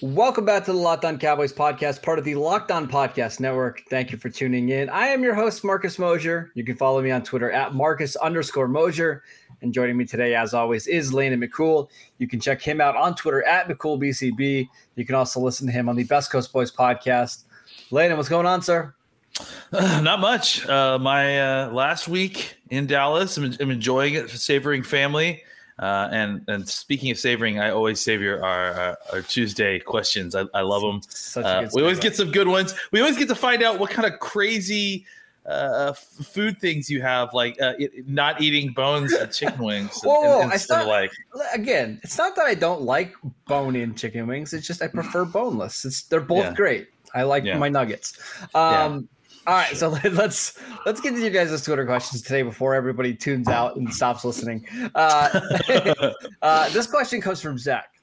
Welcome back to the Locked On Cowboys podcast, part of the Locked On Podcast Network. Thank you for tuning in. I am your host, Marcus Mosher. You can follow me on Twitter at Marcus underscore Mosher. And joining me today, as always, is Landon McCool. You can check him out on Twitter at McCoolBCB. You can also listen to him on the Best Coast Boys podcast. Landon, what's going on, sir? Uh, not much. Uh, my uh, last week in Dallas, I'm, I'm enjoying it, savoring family. Uh, and and speaking of savoring, I always savor our our, our Tuesday questions. I, I love them. Uh, we always get some good ones. We always get to find out what kind of crazy uh, f- food things you have, like uh, it, not eating bones and chicken wings. and- Whoa, and- and thought- like Again, it's not that I don't like bone-in chicken wings. It's just I prefer boneless. It's they're both Yeah. great. I like Yeah. my nuggets. Um, All right, so let- let's let's get to you guys' Twitter questions today before everybody tunes out and stops listening. Uh, uh, this question comes from Zach.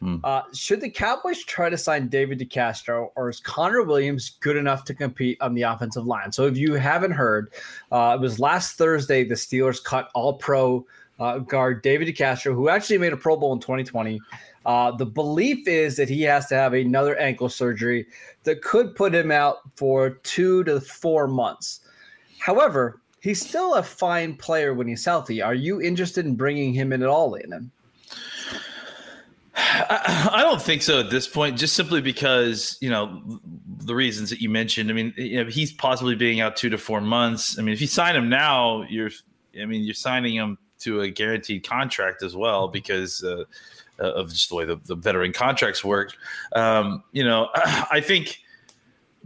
Hmm. Uh, should the Cowboys try to sign David DeCastro, or is Connor Williams good enough to compete on the offensive line? So, if you haven't heard, uh, it was last Thursday the Steelers cut All Pro uh, guard David DeCastro, who actually made a Pro Bowl in 2020. Uh, the belief is that he has to have another ankle surgery that could put him out for two to four months. However, he's still a fine player when he's healthy. Are you interested in bringing him in at all, Landon? I, I don't think so at this point, just simply because you know the reasons that you mentioned. I mean, you know, he's possibly being out two to four months. I mean, if you sign him now, you're, I mean, you're signing him to a guaranteed contract as well because uh, of just the way the, the veteran contracts work. Um, you know, I think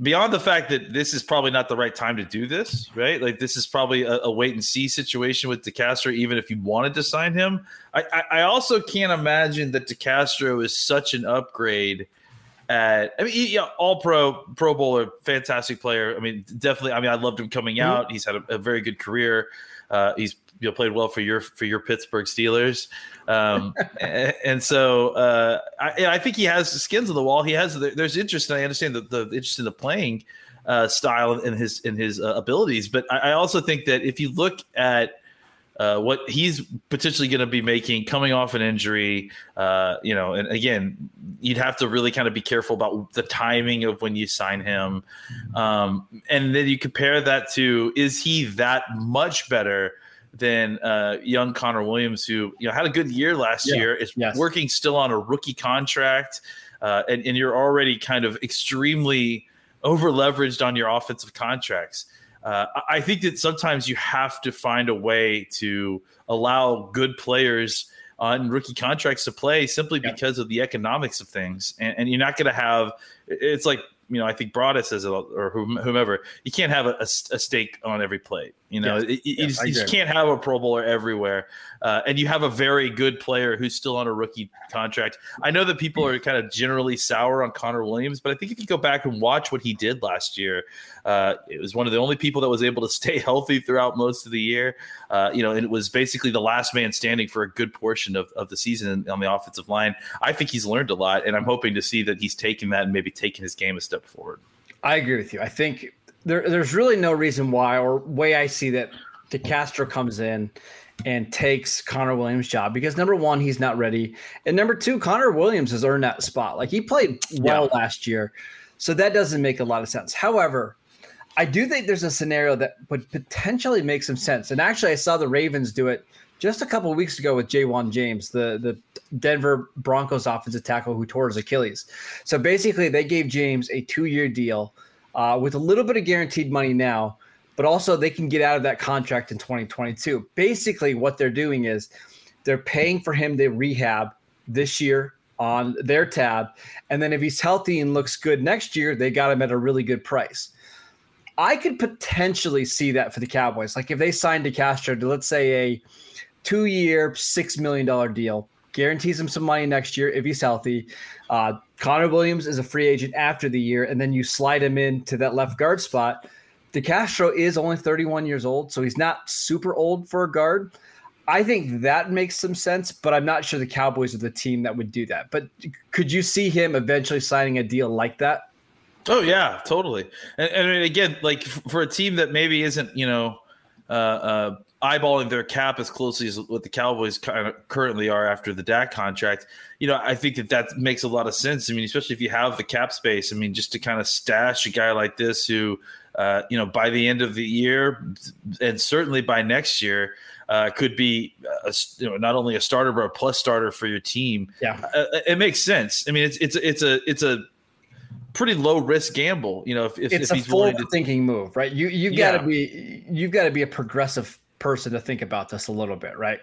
beyond the fact that this is probably not the right time to do this, right? Like this is probably a, a wait and see situation with DeCastro, even if you wanted to sign him. I, I, I also can't imagine that DeCastro is such an upgrade at I mean yeah, all pro pro bowler, fantastic player. I mean, definitely I mean I loved him coming out. He's had a, a very good career. Uh, he's you played well for your for your Pittsburgh Steelers, um, and, and so uh, I, I think he has skins on the wall. He has there's interest, and I understand the, the interest in the playing uh, style and his in his uh, abilities. But I, I also think that if you look at uh, what he's potentially going to be making coming off an injury, uh, you know, and again, you'd have to really kind of be careful about the timing of when you sign him. Um, and then you compare that to is he that much better than uh, young Connor Williams, who you know had a good year last Yeah. year, is Yes. working still on a rookie contract, uh, and, and you're already kind of extremely over leveraged on your offensive contracts. Uh, I- think that sometimes you have to find a way to allow good players on rookie contracts to play simply Yeah. because of the economics of things. And, and you're not going to have, it's like, you know, I think Broaddus says it, or whomever, you can't have a, a, a stake on every plate. You know, Yes. It- you, just, you just can't have a Pro Bowler everywhere. Uh, and you have a very good player who's still on a rookie contract. I know that people are kind of generally sour on Connor Williams, but I think if you go back and watch what he did last year, uh, it was one of the only people that was able to stay healthy throughout most of the year. Uh, you know, and it was basically the last man standing for a good portion of, of the season on the offensive line. I think he's learned a lot, and I'm hoping to see that he's taking that and maybe taking his game a step forward. I agree with you. I think there, there's really no reason why, or way I see that DeCastro comes in and takes Connor Williams' job because number one, he's not ready, and number two, Connor Williams has earned that spot. Like he played well last year, so that doesn't make a lot of sense. However, I do think there's a scenario that would potentially make some sense. And actually, I saw the Ravens do it just a couple of weeks ago with Ja'Wuan James, the, the Denver Broncos offensive tackle who tore his Achilles. So basically, they gave James a two year deal uh, with a little bit of guaranteed money now, but also they can get out of that contract in 2022. Basically, what they're doing is they're paying for him to rehab this year on their tab. And then if he's healthy and looks good next year, they got him at a really good price. I could potentially see that for the Cowboys. Like if they signed DeCastro to let's say a two-year, six million dollar deal, guarantees him some money next year if he's healthy. Uh, Connor Williams is a free agent after the year, and then you slide him into that left guard spot. DeCastro is only 31 years old, so he's not super old for a guard. I think that makes some sense, but I'm not sure the Cowboys are the team that would do that. But could you see him eventually signing a deal like that? Oh yeah, totally. And, and again, like for a team that maybe isn't, you know, uh, uh, eyeballing their cap as closely as what the Cowboys kind of currently are after the Dak contract, you know, I think that that makes a lot of sense. I mean, especially if you have the cap space. I mean, just to kind of stash a guy like this who, uh, you know, by the end of the year and certainly by next year, uh, could be a, you know, not only a starter but a plus starter for your team. Yeah, uh, it makes sense. I mean, it's it's it's a it's a pretty low risk gamble. You know, if, if it's if a forward thinking move, right? You you got to be you've got to be a progressive person to think about this a little bit, right?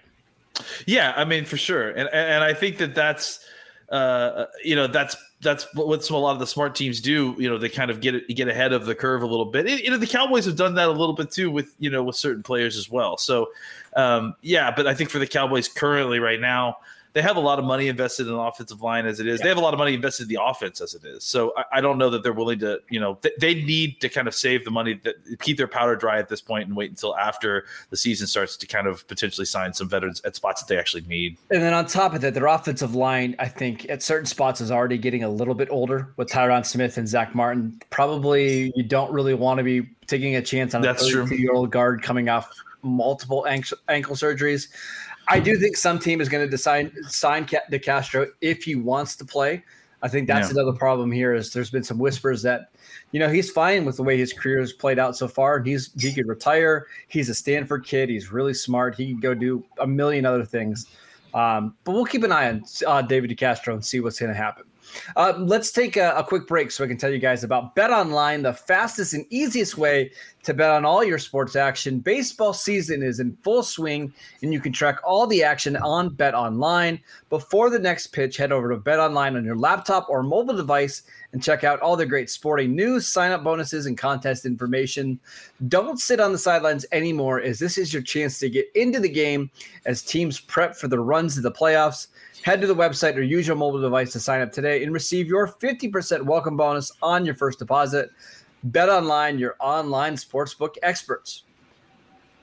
Yeah, I mean for sure, and and I think that that's uh, you know that's that's what some, a lot of the smart teams do. You know, they kind of get get ahead of the curve a little bit. It, you know, the Cowboys have done that a little bit too with you know with certain players as well. So um, yeah, but I think for the Cowboys currently right now, they have a lot of money invested in the offensive line as it is. Yeah. They have a lot of money invested in the offense as it is. So I, I don't know that they're willing to, you know, th- they need to kind of save the money, that keep their powder dry at this point, and wait until after the season starts to kind of potentially sign some veterans at spots that they actually need. And then on top of that, their offensive line, I think, at certain spots is already getting a little bit older with Tyron Smith and Zack Martin. Probably you don't really want to be taking a chance on a 32 year old guard coming off multiple ankle, ankle surgeries. I do think some team is going to decide sign DeCastro if he wants to play. I think that's yeah. another problem here. Is there's been some whispers that, you know, he's fine with the way his career has played out so far. He's he could retire. He's a Stanford kid. He's really smart. He could go do a million other things. Um, but we'll keep an eye on uh, David DeCastro and see what's going to happen. Uh, let's take a, a, quick break so I can tell you guys about Bet Online, the fastest and easiest way to bet on all your sports action. Baseball season is in full swing, and you can track all the action on Bet Online. Before the next pitch, head over to Bet Online on your laptop or mobile device and check out all the great sporting news, sign up bonuses, and contest information. Don't sit on the sidelines anymore, as this is your chance to get into the game as teams prep for the runs to the playoffs. Head to the website or use your mobile device to sign up today and receive your 50% welcome bonus on your first deposit. Bet online, your online sportsbook experts.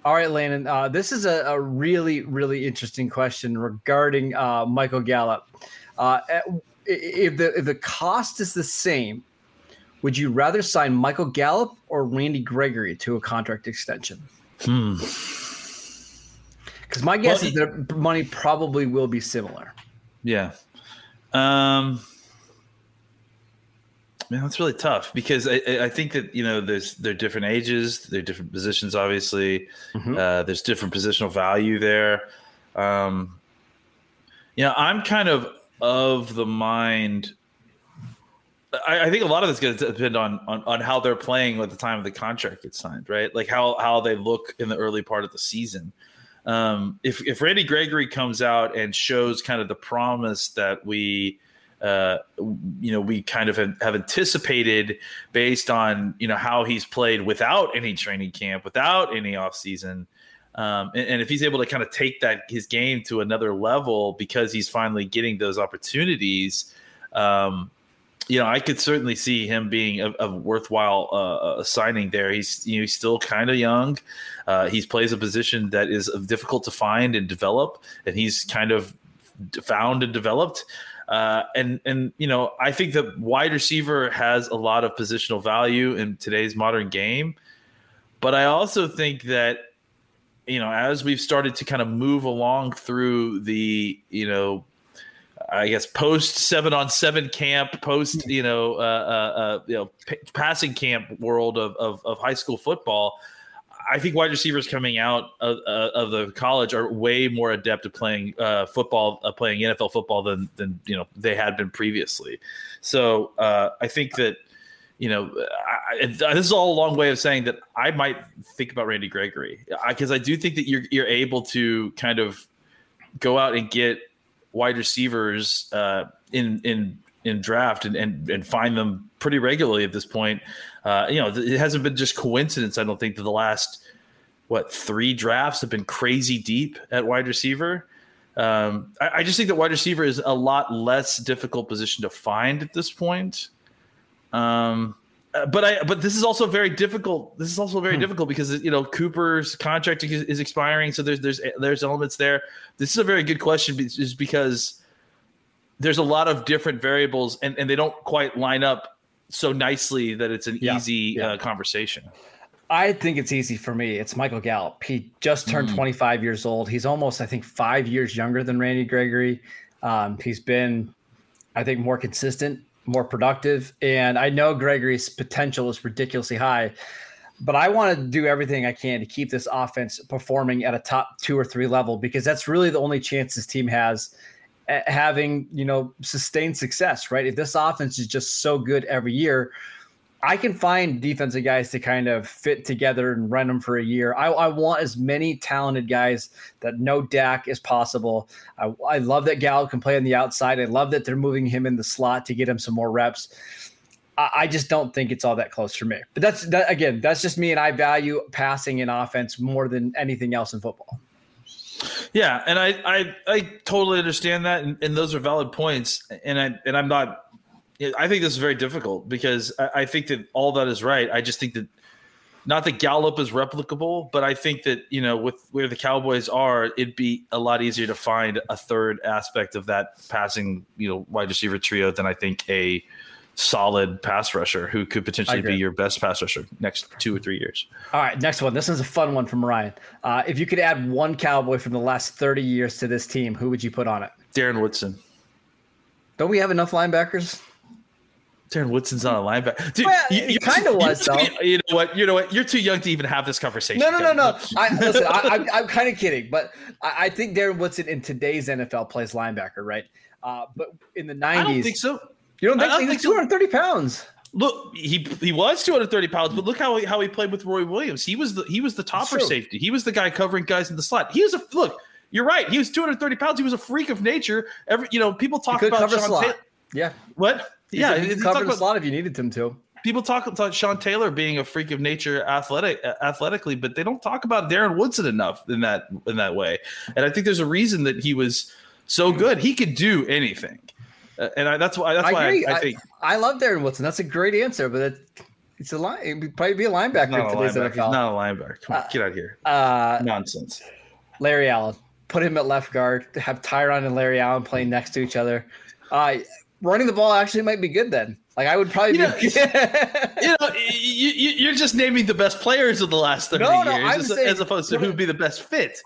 All right, Landon. Uh, this is a, a, really, really interesting question regarding uh, Michael Gallup. Uh, if the if the cost is the same, would you rather sign Michael Gallup or Randy Gregory to a contract extension? Hmm. Because my guess well, is that money probably will be similar. Yeah. Um, man, that's really tough because I, I think that you know there's they're different ages, they're different positions. Obviously, mm-hmm. uh, there's different positional value there. Um, you know, I'm kind of of the mind. I, I think a lot of this going to depend on, on on how they're playing at the time of the contract gets signed, right? Like how how they look in the early part of the season um, if if Randy Gregory comes out and shows kind of the promise that we uh, you know we kind of have, have, anticipated based on you know how he's played without any training camp, without any offseason. Um, and, and if he's able to kind of take that his game to another level because he's finally getting those opportunities, um, you know, I could certainly see him being a, a worthwhile uh, signing there. He's you know he's still kind of young. Uh, he plays a position that is difficult to find and develop, and he's kind of found and developed. Uh, and and you know, I think the wide receiver has a lot of positional value in today's modern game. But I also think that you know, as we've started to kind of move along through the you know I guess post seven on seven camp, post hmm. you know, uh, uh, uh, you know, p- passing camp world of, of, of high school football. I think wide receivers coming out of, uh, of the college are way more adept at playing uh, football, uh, playing NFL football than than you know they had been previously. So I think that you know I, this is all a long way of saying that I might think about Randy Gregory because I, I do think that you're you're able to kind of go out and get wide receivers uh, in in in draft and, and and find them pretty regularly at this point. Uh, you know, it hasn't been just coincidence. I don't think that the last what three drafts have been crazy deep at wide receiver. Um, I, I, just think that wide receiver is a lot less difficult position to find at this point. Um, uh, but I but this is also very difficult. This is also very hmm. difficult because you know Cooper's contract is, is, expiring, so there's there's there's elements there. This is a very good question, is because there's a lot of different variables, and and they don't quite line up so nicely that it's an yeah. easy yeah. Uh, conversation. I think it's easy for me. It's Michael Gallup. He just turned mm. 25 years old. He's almost, I think, five years younger than Randy Gregory. Um, he's been, I think, more consistent, more productive. And I know Gregory's potential is ridiculously high, but I want to do everything I can to keep this offense performing at a top two or three level because that's really the only chance this team has at having, you know, sustained success, right? If this offense is just so good every year, I can find defensive guys to kind of fit together and run them for a year. I, I want as many talented guys that know Dak as possible. I, I love that Gallup can play on the outside. I love that they're moving him in the slot to get him some more reps. I, I just don't think it's all that close for me. But that's that again, that's just me, and I value passing and offense more than anything else in football. Yeah, and I I, I totally understand that, and, and those are valid points. And I and I'm not I think this is very difficult because I, I think that all that is right. I just think that not that Gallup is replicable, but I think that you know with where the Cowboys are, it'd be a lot easier to find a third aspect of that passing, you know, wide receiver trio than I think a solid pass rusher who could potentially be your best pass rusher next two or three years. All right, next one. This one's a fun one from Ryan. Uh, if you could add one Cowboy from the last thirty years to this team, who would you put on it? Darren Woodson. Don't we have enough linebackers? Darren Woodson's not a linebacker. Dude, well, you, kind of was though. You know what? You know what? You're too young to even have this conversation. No, no, no, no. I, listen, I, am kind of kidding, but I, I, think Darren Woodson in today's NFL plays linebacker, right? Uh, but in the 90s, I don't think so. You don't think, don't think 230 so. pounds? Look, he he was 230 pounds, but look how he, how he played with Roy Williams. He was the he was the topper safety. He was the guy covering guys in the slot. He was a look. You're right. He was 230 pounds. He was a freak of nature. Every you know, people talk about Sean Taylor. Yeah. What? Yeah, he covered a slot if you needed him to. People talk about Sean Taylor being a freak of nature, athletic, athletically, but they don't talk about Darren Woodson enough in that in that way. And I think there's a reason that he was so good. He could do anything, uh, and I, that's why that's I why I, I, think I, love Darren Woodson. That's a great answer, but it, it's a line. It'd probably be a linebacker. Not a linebacker. He's not a linebacker. Come on, uh, get out of here. Uh, Nonsense. Larry Allen. Put him at left guard. Have Tyron and Larry Allen playing next to each other. Uh, running the ball actually might be good then. Like I would probably, you know, be, you know, you, are just naming the best players of the last thirty no, no, years, as, saying, as, opposed to who would be the best fit.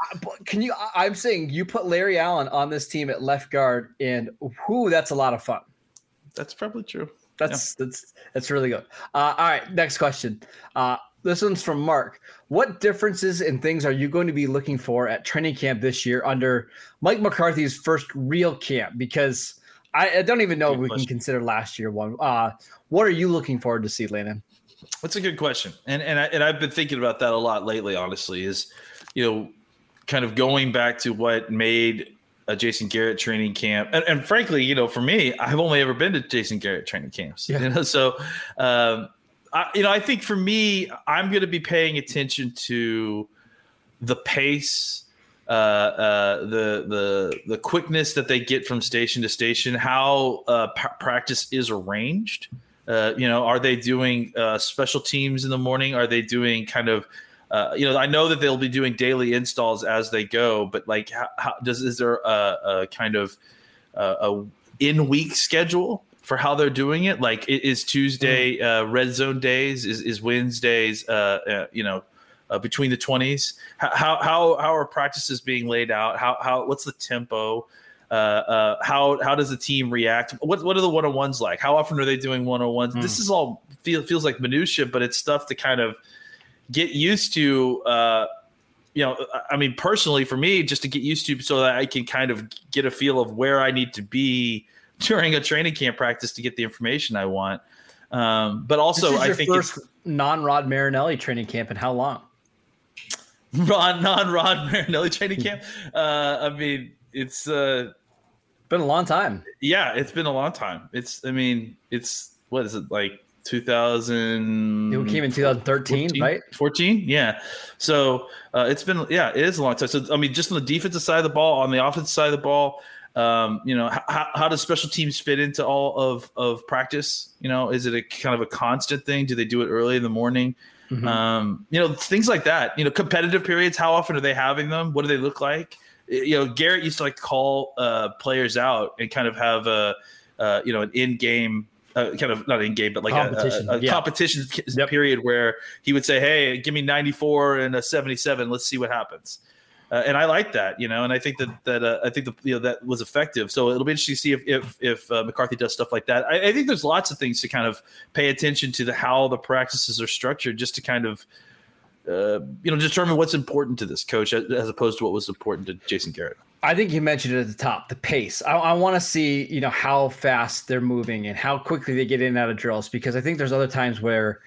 Can you? I'm saying you put Larry Allen on this team at left guard, and whoo, that's a lot of fun. That's probably true. That's yeah. that's that's really good. Uh, all right, next question. Uh, this one's from Mark. What differences and things are you going to be looking for at training camp this year under Mike McCarthy's first real camp? Because I, I don't even know good if we question. can consider last year one. Uh, what are you looking forward to see, Landon? That's a good question, and and I, and I've been thinking about that a lot lately. Honestly, is you know, kind of going back to what made a Jason Garrett training camp, and, and frankly, you know, for me, I've only ever been to Jason Garrett training camps. Yeah. You know, so um, I, you know, I think for me, I'm going to be paying attention to the pace uh, uh, the the the quickness that they get from station to station, how uh, p- practice is arranged. Uh, you know, are they doing uh, special teams in the morning? Are they doing kind of uh, you know, I know that they'll be doing daily installs as they go, but like, how, how does is there a, a kind of a in week schedule for how they're doing it? Like, is Tuesday mm. red zone days? Is is Wednesdays? Uh, you know uh, between the 20s? How, how, how are practices being laid out? How, how, what's the tempo? Uh, uh, how, how does the team react? What, what are the one-on-ones like? How often are they doing one-on-ones? Mm. This is all feel, feels like minutia, but it's stuff to kind of get used to, uh, you know, I mean, personally for me, just to get used to so that I can kind of get a feel of where I need to be during a training camp practice to get the information I want. Um, but also, I think first non Rod Marinelli training camp in how long? Ron, non Rod Marinelli training camp. Uh, I mean, it's uh, been a long time. Yeah, it's been a long time. It's, I mean, it's what is it like 2000. It came in 2013, 14, right? 14, yeah. So uh, it's been, yeah, it is a long time. So I mean, just on the defensive side of the ball, on the offensive side of the ball, um, you know, how, how does special teams fit into all of of practice? You know, is it a kind of a constant thing? Do they do it early in the morning? Mhm. Um, you know, things like that. You know, competitive periods. How often are they having them? What do they look like? You know, Garrett used to like call uh, players out and kind of have a uh, you know an in game. Uh, kind of not in game, but like a- Competition, a, a, yeah. competition Yep. period where he would say, "Hey, give me 94 and a 77. Let's see what happens." Uh, and I like that, you know, and I think that that uh, I think the, you know that was effective. So it'll be interesting to see if if, if uh, McCarthy does stuff like that. I, I think there's lots of things to kind of pay attention to the how the practices are structured, just to kind of uh, you know determine what's important to this coach as, as opposed to what was important to Jason Garrett. I think you mentioned it at the top, the pace. I, I want to see, you know, how fast they're moving and how quickly they get in and out of drills because I think there's other times where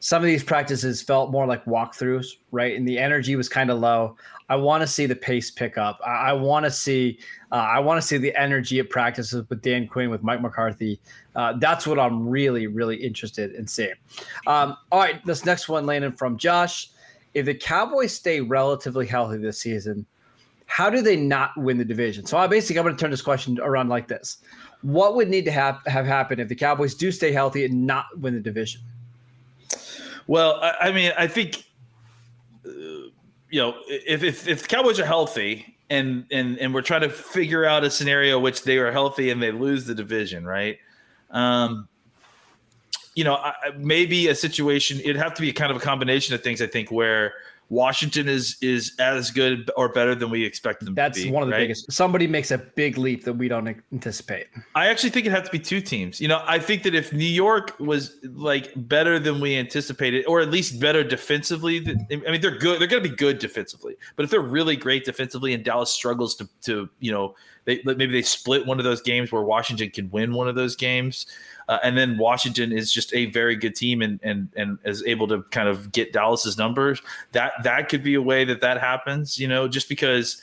some of these practices felt more like walkthroughs, right? And the energy was kind of low. I want to see the pace pick up. I, I want to see, uh, I want to see the energy at practices with Dan Quinn, with Mike McCarthy. Uh, that's what I'm really, really interested in seeing. Um, all right, this next one, landing from Josh. If the Cowboys stay relatively healthy this season, how do they not win the division? So I basically I'm going to turn this question around like this: What would need to have have happen if the Cowboys do stay healthy and not win the division? Well, I, I mean, I think uh, you know if, if if the Cowboys are healthy and and and we're trying to figure out a scenario which they are healthy and they lose the division, right? Um, you know, I, maybe a situation. It'd have to be kind of a combination of things. I think where Washington is is as good or better than we expect them That's to be. That's one of the right? biggest. Somebody makes a big leap that we don't anticipate. I actually think it had to be two teams. You know, I think that if New York was like better than we anticipated, or at least better defensively, I mean, they're good. They're going to be good defensively. But if they're really great defensively, and Dallas struggles to, to you know, they maybe they split one of those games where Washington can win one of those games, uh, and then Washington is just a very good team and and and is able to kind of get Dallas's numbers. That that could be a way that that happens. You know, just because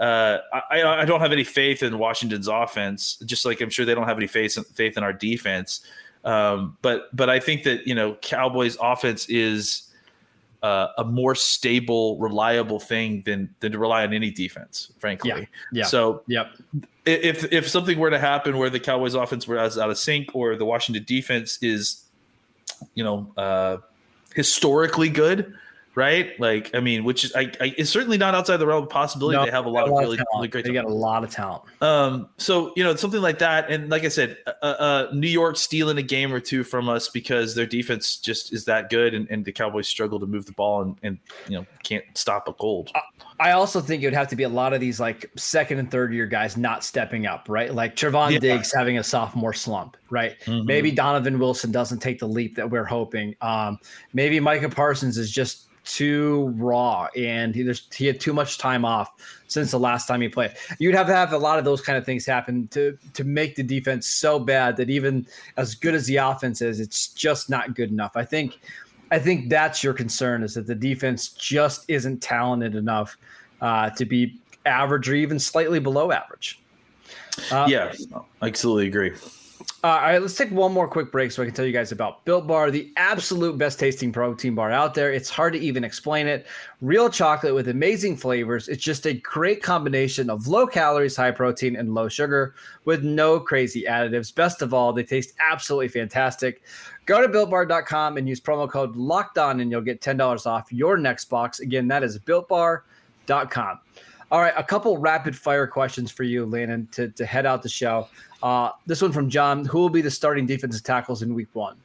uh, I, I don't have any faith in Washington's offense, just like I'm sure they don't have any faith faith in our defense. Um, but but I think that you know Cowboys offense is uh, a more stable, reliable thing than than to rely on any defense, frankly. Yeah, yeah. So Yep. if if something were to happen where the Cowboys offense were out of sync or the Washington defense is, you know, uh, historically good, right? Like I mean, which is I, I is certainly not outside the realm of possibility. No, they have a lot of really, really great. They talent. got a lot of talent. Um, so you know something like that, and like I said, uh, uh, New York stealing a game or two from us because their defense just is that good, and, and the Cowboys struggle to move the ball and, and you know can't stop a cold. I also think it would have to be a lot of these like second and third year guys not stepping up, right? Like Trevon Yeah. Diggs having a sophomore slump, right? Mhm. Maybe Donovan Wilson doesn't take the leap that we're hoping. Um, maybe Micah Parsons is just too raw and he, he had too much time off since the last time he played. You'd have to have a lot of those kind of things happen to to make the defense so bad that even as good as the offense is, it's just not good enough. I think I think that's your concern is that the defense just isn't talented enough uh, to be average or even slightly below average. Uh, yeah, I absolutely agree. Uh, all right, let's take one more quick break so I can tell you guys about Built Bar, the absolute best tasting protein bar out there. It's hard to even explain it. Real chocolate with amazing flavors. It's just a great combination of low calories, high protein, and low sugar with no crazy additives. Best of all, they taste absolutely fantastic. Go to builtbar.com and use promo code locked on, and you'll get $10 off your next box. Again, that is builtbar.com. All right, a couple rapid fire questions for you, Landon, to, to head out the show. Uh, this one from John. Who will be the starting defensive tackles in week one?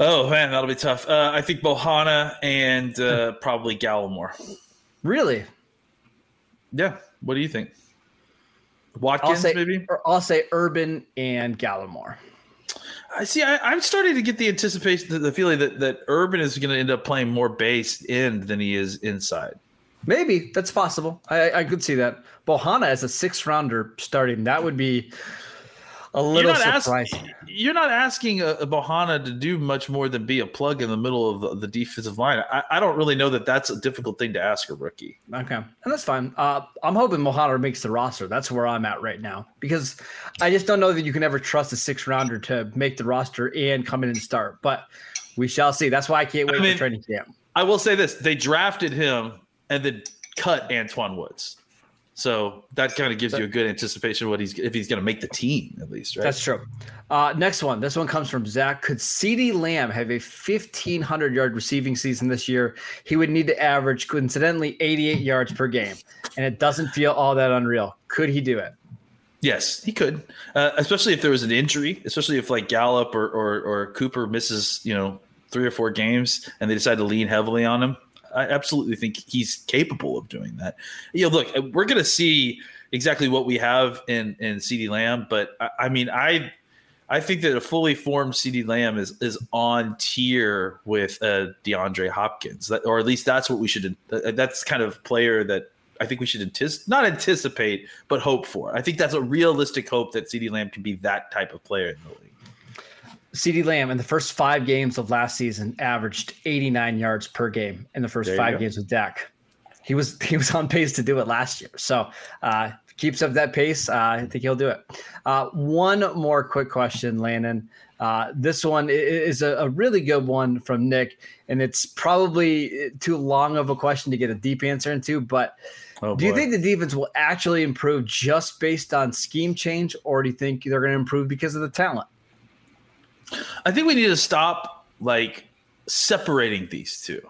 Oh man, that'll be tough. Uh, I think Bohanna and uh, probably Gallimore. Really? Yeah. What do you think? I'll Watkins, say maybe. or I'll say Urban and Gallimore. I see. I, I'm starting to get the anticipation, the, the feeling that that Urban is going to end up playing more base end than he is inside. Maybe that's possible. I, I could see that. Bohanna as a six rounder starting, that would be a little you're not surprising. Asking, you're not asking a, a Bohanna to do much more than be a plug in the middle of the, the defensive line. I, I, don't really know that that's a difficult thing to ask a rookie. Okay, and that's fine. Uh, I'm hoping Bohanna makes the roster. That's where I'm at right now because I just don't know that you can ever trust a six rounder to make the roster and come in and start. But we shall see. That's why I can't wait I mean, for training camp. I will say this: they drafted him and then cut Antwaun Woods. So that kind of gives you a good anticipation of what he's if he's going to make the team at least, right? That's true. Uh, next one. This one comes from Zach. Could CeeDee Lamb have a 1,500 yard receiving season this year? He would need to average, coincidentally, 88 yards per game, and it doesn't feel all that unreal. Could he do it? Yes, he could, uh, especially if there was an injury, especially if like Gallup or, or or Cooper misses, you know, three or four games, and they decide to lean heavily on him. I absolutely think he's capable of doing that. You know, look, we're going to see exactly what we have in in CeeDee Lamb, but I, I mean, I I think that a fully formed CeeDee Lamb is is on tier with uh, DeAndre Hopkins, that, or at least that's what we should. Uh, that's kind of player that I think we should anticipate, not anticipate, but hope for. I think that's a realistic hope that CeeDee Lamb can be that type of player in the league. CeeDee Lamb in the first five games of last season averaged 89 yards per game in the first five games with Dak. He was he was on pace to do it last year. So uh, keeps up that pace. Uh, I think he'll do it. Uh, one more quick question, Landon. Uh, this one is a, a, really good one from Nick, and it's probably too long of a question to get a deep answer into. But oh do you think the defense will actually improve just based on scheme change, or do you think they're going to improve because of the talent? I think we need to stop like separating these two.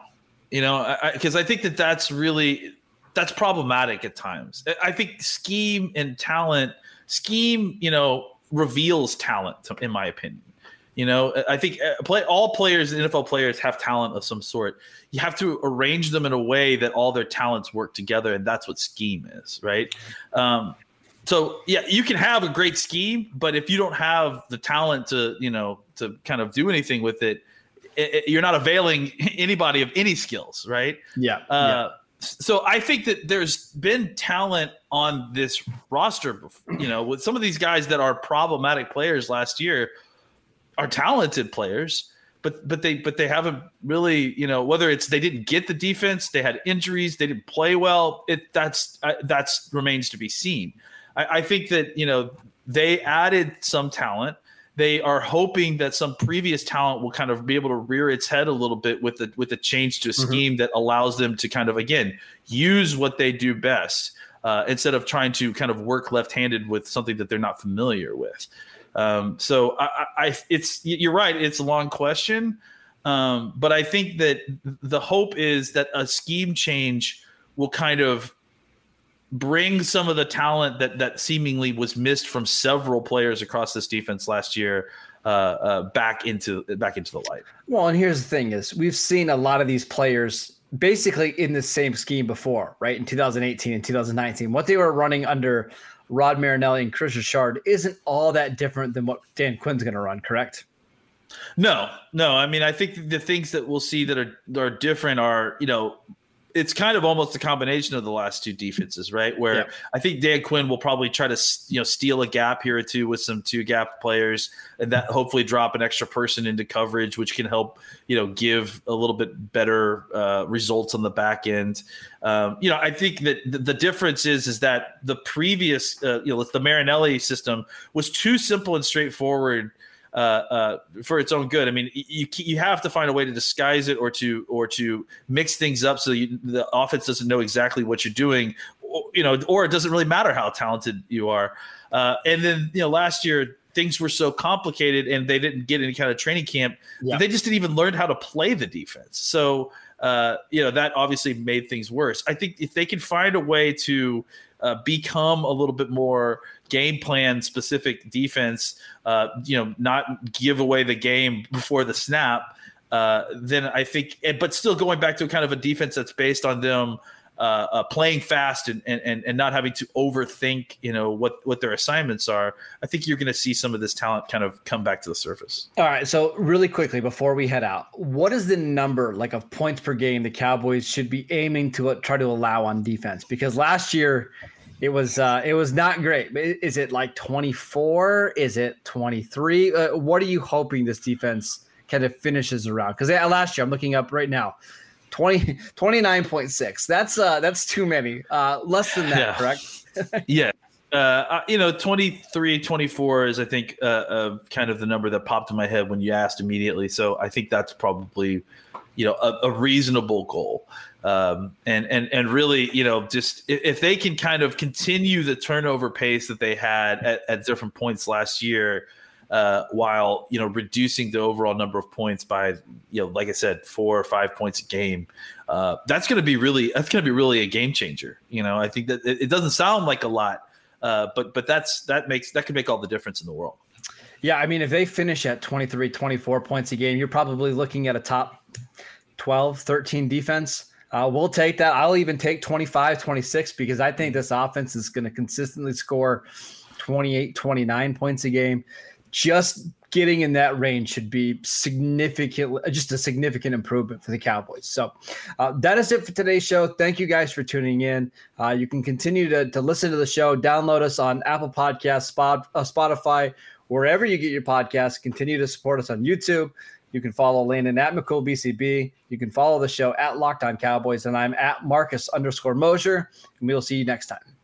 You know, because I, I, I think that that's really that's problematic at times. I think scheme and talent, scheme, you know, reveals talent, in my opinion. You know, I think uh, play all players, NFL players, have talent of some sort. You have to arrange them in a way that all their talents work together, and that's what scheme is, right? Um, so yeah, you can have a great scheme, but if you don't have the talent to, you know, to kind of do anything with it, it, it you're not availing anybody of any skills, right? Yeah. Uh, yeah. So I think that there's been talent on this roster, you know, with some of these guys that are problematic players last year are talented players, but but they but they haven't really, you know, whether it's they didn't get the defense, they had injuries, they didn't play well. It that's uh, that's remains to be seen. I, I think that you know they added some talent they are hoping that some previous talent will kind of be able to rear its head a little bit with the with the change to a mm-hmm. scheme that allows them to kind of again use what they do best uh, instead of trying to kind of work left-handed with something that they're not familiar with. Um, so I, I, it's you're right. It's a long question, um, but I think that the hope is that a scheme change will kind of bring some of the talent that that seemingly was missed from several players across this defense last year uh, uh, back into back into the light. Well, and here's the thing: is we've seen a lot of these players basically in the same scheme before, right? In 2018 and 2019, what they were running under Rod Marinelli and Kris Richard isn't all that different than what Dan Quinn's going to run, correct? No, no. I mean, I think the things that we'll see that are are different are you know it's kind of almost a combination of the last two defenses, right? Where yeah. I think Dan Quinn will probably try to you know steal a gap here or two with some two gap players, and that hopefully drop an extra person into coverage, which can help you know give a little bit better uh, results on the back end. Um, you know, I think that the difference is is that the previous uh, you know the Marinelli system was too simple and straightforward uh, uh, for its own good. I mean, you you have to find a way to disguise it or to or to mix things up so you, the offense doesn't know exactly what you're doing, or, you know, or it doesn't really matter how talented you are. Uh, and then you know, last year things were so complicated and they didn't get any kind of training camp. Yeah. They just didn't even learn how to play the defense. So uh, you know that obviously made things worse. I think if they can find a way to uh, become a little bit more game plan specific defense, uh, you know, not give away the game before the snap, uh, then I think, but still going back to kind of a defense that's based on them uh, uh, playing fast and, and and not having to overthink, you know, what what their assignments are. I think you're going to see some of this talent kind of come back to the surface. All right, so really quickly before we head out, what is the number like of points per game the Cowboys should be aiming to uh, try to allow on defense? Because last year It was uh, it was not great. Is it like 24? Is it 23? Uh, what are you hoping this defense kind of finishes around? Because last year, I'm looking up right now, 20, 29.6. That's uh, that's too many. Uh, less than that, yeah. correct? yeah. Uh, uh, you know, 23, 24 is, I think, uh, uh, kind of the number that popped in my head when you asked immediately. So I think that's probably, you know, a, a reasonable goal. Um, and and and really, you know, just if, they can kind of continue the turnover pace that they had at, at different points last year, uh, while you know reducing the overall number of points by you know, like I said, four or five points a game, uh, that's going to be really that's going to be really a game changer. You know, I think that it, it doesn't sound like a lot, uh, but but that's that makes that can make all the difference in the world. Yeah, I mean, if they finish at 23, 24 points a game, you're probably looking at a top 12, 13 defense. Uh, we'll take that. I'll even take 25, 26 because I think this offense is going to consistently score 28, 29 points a game. Just getting in that range should be significant, just a significant improvement for the Cowboys. So uh, that is it for today's show. Thank you guys for tuning in. Uh, you can continue to, to listen to the show. Download us on Apple Podcasts, uh, Spotify, wherever you get your podcasts. Continue to support us on YouTube. You can follow Landon at McCoolBCB. You can follow the show at Locked On Cowboys, and I'm at Marcus underscore Mosher. And we'll see you next time.